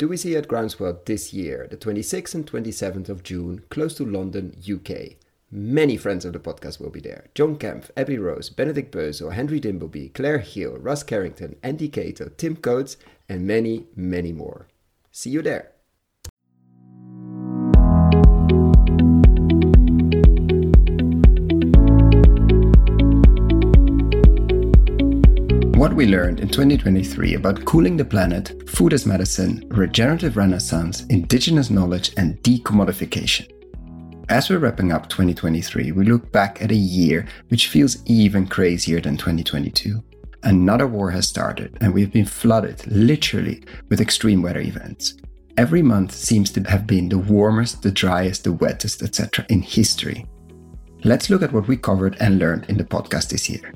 do we see at Groundswell this year, the 26th and 27th of June, close to London, UK. Many friends of the podcast will be there. John Kempf, Abby Rose, Benedikt Bösel, Henry Dimbleby, Claire Hill, Russ Carrington, Andy Cato, Tim Coates, and many, many more. See you there. What we learned in 2023 about cooling the planet, food as medicine, regenerative renaissance, indigenous knowledge, and decommodification. As we're wrapping up 2023, we look back at a year which feels even crazier than 2022. Another war has started, and we've been flooded, literally, with extreme weather events. Every month seems to have been the warmest, the driest, the wettest, etc. in history. Let's look at what we covered and learned in the podcast this year.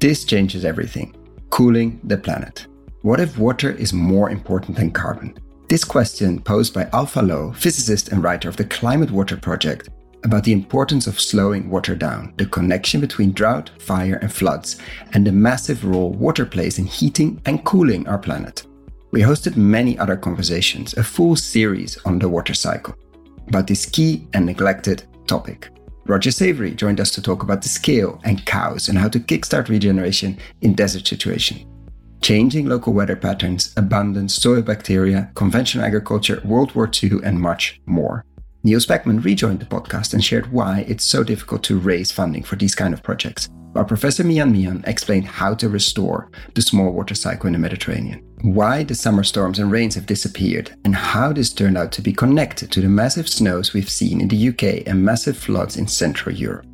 This changes everything cooling the planet. What if water is more important than carbon? This question, posed by Alpha Lo, physicist and writer of the Climate Water Project, about the importance of slowing water down, the connection between drought, fire, and floods, and the massive role water plays in heating and cooling our planet. We hosted many other conversations, a full series on the water cycle, about this key and neglected topic. Rodger Savory joined us to talk about the scale and cows and how to kickstart regeneration in desert situations changing local weather patterns, abundance, soil bacteria, conventional agriculture, World War II, and much more. Neal Spackman rejoined the podcast and shared why it's so difficult to raise funding for these kind of projects, while Professor Millán Millán explained how to restore the small water cycle in the Mediterranean, why the summer storms and rains have disappeared, and how this turned out to be connected to the massive snows we've seen in the UK and massive floods in Central Europe.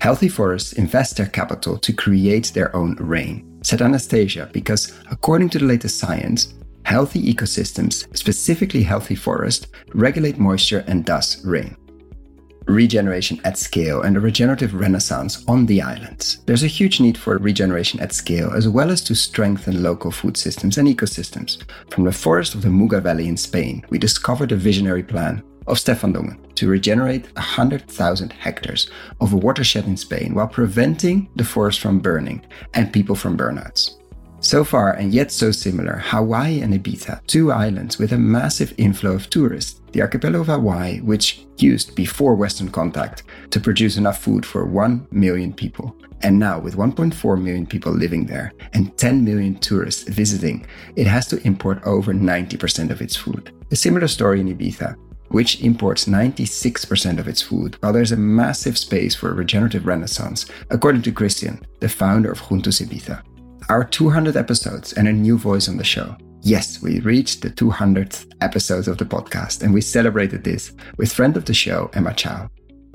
Healthy forests invest their capital to create their own rain said Anastassia because, according to the latest science, healthy ecosystems, specifically healthy forests, regulate moisture and thus rain. Regeneration at scale and a regenerative renaissance on the islands. There's a huge need for regeneration at scale as well as to strengthen local food systems and ecosystems. From the forest of the Muga Valley in Spain, we discovered a visionary plan of Stefan Dongen to regenerate 100,000 hectares of a watershed in Spain while preventing the forest from burning and people from burnouts. So far, and yet so similar, Hawaii and Ibiza, two islands with a massive inflow of tourists. The archipelago of Hawaii, which used before Western contact to produce enough food for 1 million people. And now, with 1.4 million people living there and 10 million tourists visiting, it has to import over 90% of its food. A similar story in Ibiza, which imports 96% of its food, while there's a massive space for a regenerative renaissance, according to Christian, the founder of Juntos Ibiza. Our 200 episodes and a new voice on the show. Yes, we reached the 200th episodes of the podcast, and we celebrated this with friend of the show, Emma Chow.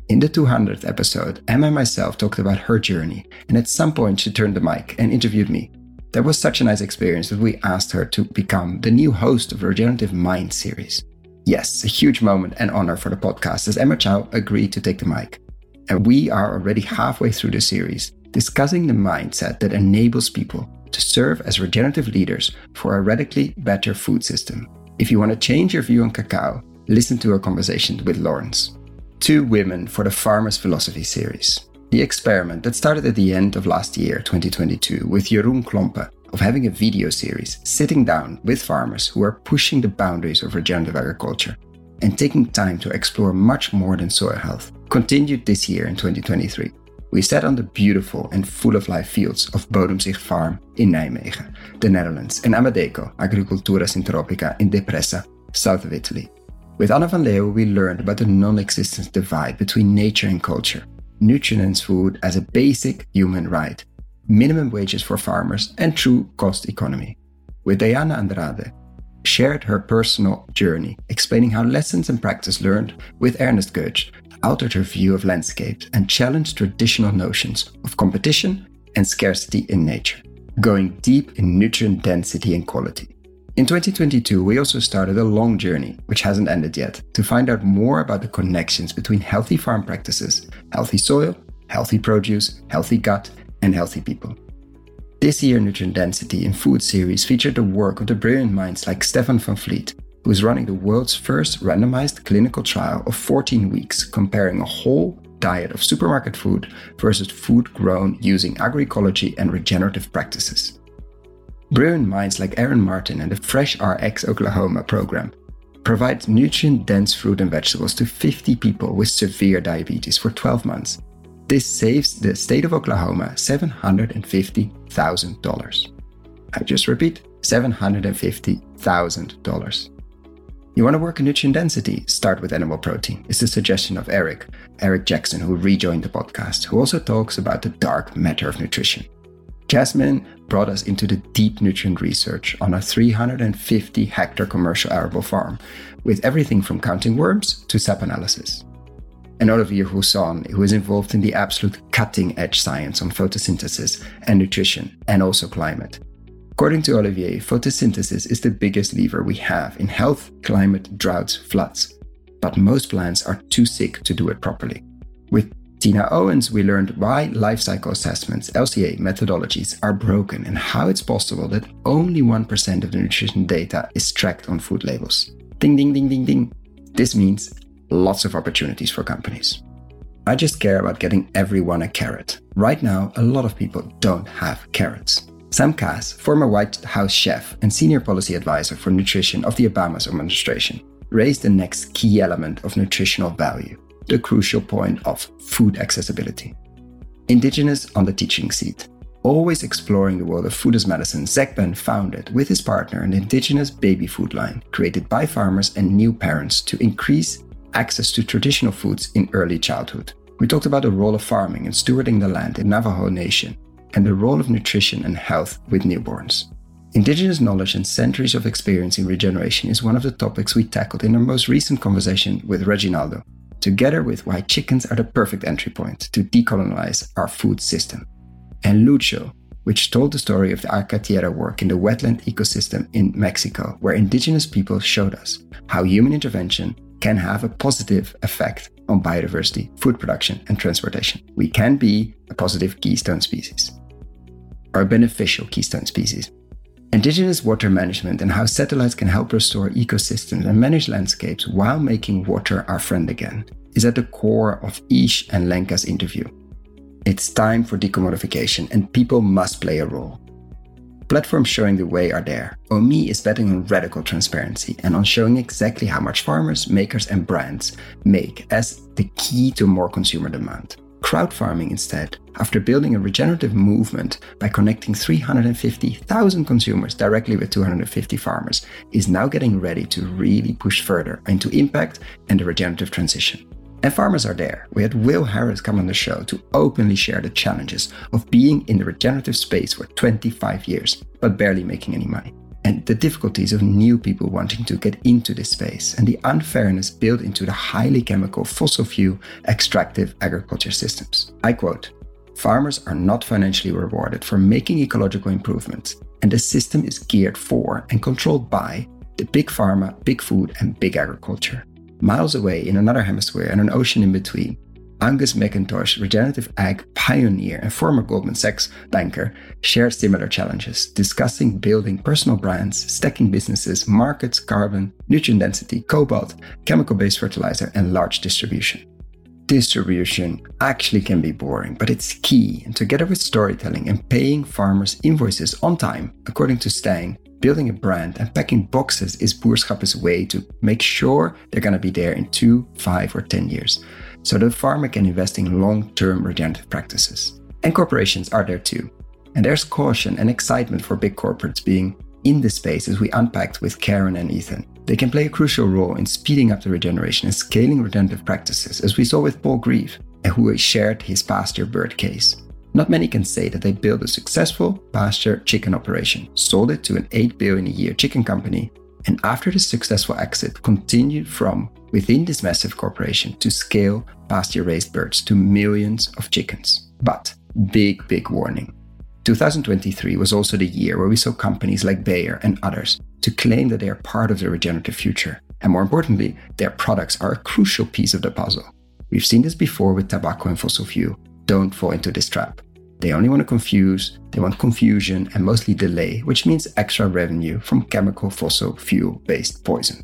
In the 200th episode, Emma and myself talked about her journey, and at some point she turned the mic and interviewed me. That was such a nice experience that we asked her to become the new host of the Regenerative Mind series. Yes, a huge moment and honor for the podcast as Emma Chow agreed to take the mic. And we are already halfway through the series, discussing the mindset that enables people to serve as regenerative leaders for a radically better food system. If you want to change your view on cacao, listen to our conversation with Lawrence. Two Women for the Farmer's Philosophy series. The experiment that started at the end of last year, 2022, with Jeroen Klompe of having a video series sitting down with farmers who are pushing the boundaries of regenerative agriculture and taking time to explore much more than soil health continued this year in 2023. We sat on the beautiful and full of life fields of Bodemzicht Farm in Nijmegen, the Netherlands, and Amadeco, Agricultura Sintropica in Depressa, south of Italy. With Anna van Leeuwen, we learned about the non existent divide between nature and culture, nutrients food as a basic human right, minimum wages for farmers, and true cost economy. With Diana Andrade, shared her personal journey, explaining how lessons and practice learned with Ernst Götsch altered her view of landscapes and challenged traditional notions of competition and scarcity in nature, going deep in nutrient density and quality. In 2022, we also started a long journey, which hasn't ended yet, to find out more about the connections between healthy farm practices, healthy soil, healthy produce, healthy gut, and healthy people. This year, Nutrient Density in Food series featured the work of the brilliant minds like Stefan van Vliet, who is running the world's first randomized clinical trial of 14 weeks comparing a whole diet of supermarket food versus food grown using agroecology and regenerative practices. Brilliant minds like Aaron Martin and the Fresh RX Oklahoma program provide nutrient dense fruit and vegetables to 50 people with severe diabetes for 12 months. This saves the state of Oklahoma $750,000. I just repeat $750,000. You want to work on nutrient density? Start with animal protein. It's the suggestion of Eric, Eric Jackson, who rejoined the podcast, who also talks about the dark matter of nutrition. Jasmine brought us into the deep nutrient research on a 350 hectare commercial arable farm, with everything from counting worms to sap analysis. And Olivier Husson, who is involved in the absolute cutting edge science on photosynthesis and nutrition, and also climate. According to Olivier, photosynthesis is the biggest lever we have in health, climate, droughts, floods. But most plants are too sick to do it properly. With Tina Owens, we learned why life cycle assessments, LCA methodologies, are broken and how it's possible that only 1% of the nutrition data is tracked on food labels. Ding, ding, ding, ding, ding. This means lots of opportunities for companies. I just care about getting everyone a carrot. Right now, a lot of people don't have carrots. Sam Kass, former White House chef and senior policy advisor for nutrition of the Obama administration, raised the next key element of nutritional value the crucial point of food accessibility. Indigenous on the teaching seat, always exploring the world of food as medicine, Zach Ben founded with his partner an indigenous baby food line created by farmers and new parents to increase access to traditional foods in early childhood. We talked about the role of farming and stewarding the land in Navajo Nation and the role of nutrition and health with newborns. Indigenous knowledge and centuries of experience in regeneration is one of the topics we tackled in our most recent conversation with Reginaldo, together with why chickens are the perfect entry point to decolonize our food system. And Lucho, which told the story of the Agua Tierra work in the wetland ecosystem in Mexico, where indigenous people showed us how human intervention can have a positive effect on biodiversity, food production, and transportation. We can be a positive keystone species are beneficial keystone species. Indigenous water management and how satellites can help restore ecosystems and manage landscapes while making water our friend again is at the core of Ish and Lenka's interview. It's time for decommodification and people must play a role. Platforms showing the way are there. OMI is betting on radical transparency and on showing exactly how much farmers, makers, and brands make as the key to more consumer demand CrowdFarming instead, after building a regenerative movement by connecting 350,000 consumers directly with 250 farmers, is now getting ready to really push further into impact and the regenerative transition. And farmers are there. We had Will Harris come on the show to openly share the challenges of being in the regenerative space for 25 years, but barely making any money and the difficulties of new people wanting to get into this space, and the unfairness built into the highly chemical fossil fuel extractive agriculture systems. I quote Farmers are not financially rewarded for making ecological improvements, and the system is geared for and controlled by the big pharma, big food, and big agriculture. Miles away in another hemisphere and an ocean in between, Angus McIntosh, regenerative ag pioneer and former Goldman Sachs banker, shared similar challenges, discussing building personal brands, stacking businesses, markets, carbon, nutrient density, cobalt, chemical based fertilizer, and large distribution. Distribution actually can be boring, but it's key, and together with storytelling and paying farmers invoices on time, according to Stang, building a brand and packing boxes is Boerschap's way to make sure they're going to be there in two, five, or 10 years so the farmer can invest in long term regenerative practices. And corporations are there too. And there's caution and excitement for big corporates being in this space as we unpacked with Karen and Ethan. They can play a crucial role in speeding up the regeneration and scaling regenerative practices, as we saw with Paul Greive, who shared his Pasturebird case. Not many can say that they built a successful pasture chicken operation, sold it to an 8 billion a year chicken company, and after the successful exit, continued from within this massive corporation to scale pasture raised birds to millions of chickens. But big, big warning. 2023 was also the year where we saw companies like Bayer and others to claim that they are part of the regenerative future. And more importantly, their products are a crucial piece of the puzzle. We've seen this before with tobacco and fossil fuel. Don't fall into this trap. They only want to confuse, they want confusion and mostly delay, which means extra revenue from chemical fossil fuel based poison.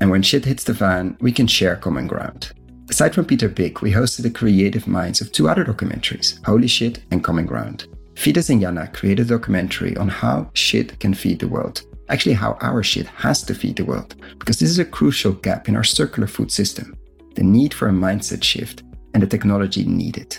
And when shit hits the fan, we can share common ground. Aside from Peter Byck, we hosted the creative minds of two other documentaries, Holy Shit and Common Ground. Fides and Jana created a documentary on how shit can feed the world. Actually, how our shit has to feed the world, because this is a crucial gap in our circular food system. The need for a mindset shift and the technology needed.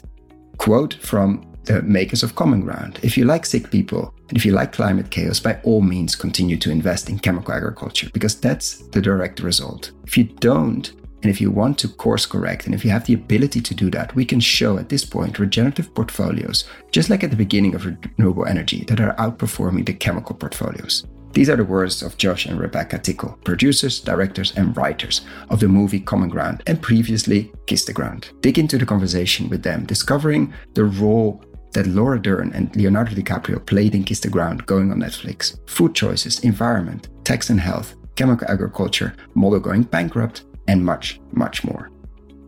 Quote from the makers of Common Ground If you like sick people and if you like climate chaos, by all means continue to invest in chemical agriculture because that's the direct result. If you don't, and if you want to course correct, and if you have the ability to do that, we can show at this point regenerative portfolios, just like at the beginning of renewable energy, that are outperforming the chemical portfolios. These are the words of Josh and Rebecca Tickle, producers, directors, and writers of the movie Common Ground and previously Kiss the Ground. Dig into the conversation with them, discovering the role that Laura Dern and Leonardo DiCaprio played in Kiss the Ground going on Netflix. Food choices, environment, tax and health, chemical agriculture, model going bankrupt, and much, much more.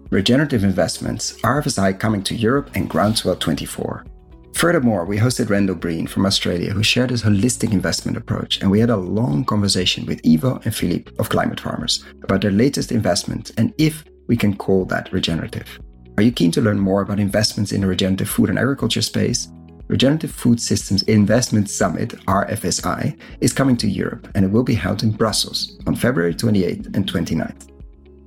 Regenerative Investments, RFSI coming to Europe and Groundswell 24. Furthermore, we hosted Randall Breen from Australia, who shared his holistic investment approach, and we had a long conversation with Ivo and Philippe of Climate Farmers about their latest investment and if we can call that regenerative. Are you keen to learn more about investments in the regenerative food and agriculture space? Regenerative Food Systems Investment Summit, RFSI, is coming to Europe and it will be held in Brussels on February 28th and 29th.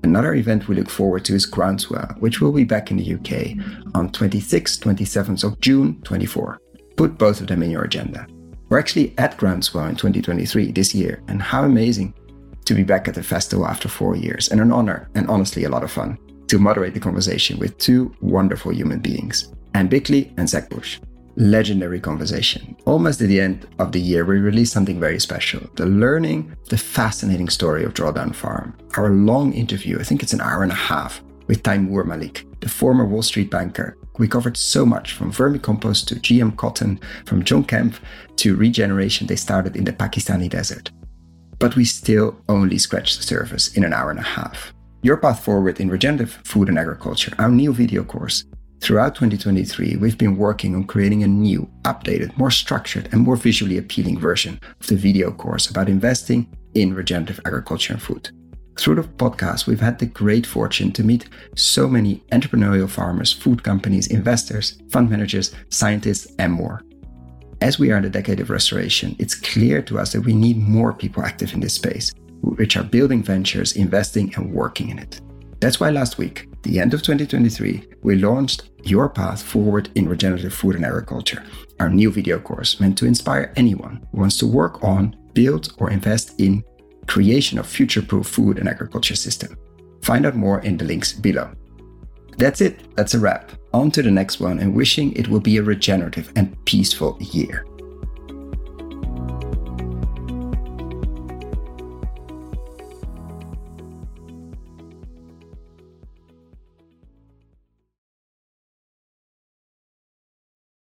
Another event we look forward to is Groundswell, which will be back in the UK on 26th, 27th of June 24. Put both of them in your agenda. We're actually at Groundswell in 2023 this year, and how amazing to be back at the festival after four years, and an honor and honestly a lot of fun to moderate the conversation with two wonderful human beings, Anne Biklé and Zach Bush legendary conversation. Almost at the end of the year, we released something very special the learning the fascinating story of Drawdown Farm. Our long interview, I think it's an hour and a half, with Taimur Malik, the former Wall Street banker. We covered so much from vermicompost to GM cotton, from John Kempf to regeneration they started in the Pakistani desert. But we still only scratched the surface in an hour and a half. Your Path Forward in Regenerative Food and Agriculture, our new video course, Throughout 2023, we've been working on creating a new, updated, more structured, and more visually appealing version of the video course about investing in regenerative agriculture and food. Through the podcast, we've had the great fortune to meet so many entrepreneurial farmers, food companies, investors, fund managers, scientists, and more. As we are in the decade of restoration, it's clear to us that we need more people active in this space, which are building ventures, investing, and working in it. That's why last week, the end of 2023, we launched Your Path Forward in Regenerative Food and Agriculture, our new video course meant to inspire anyone who wants to work on, build, or invest in creation of future-proof food and agriculture system. Find out more in the links below. That's it. That's a wrap. On to the next one and wishing it will be a regenerative and peaceful year.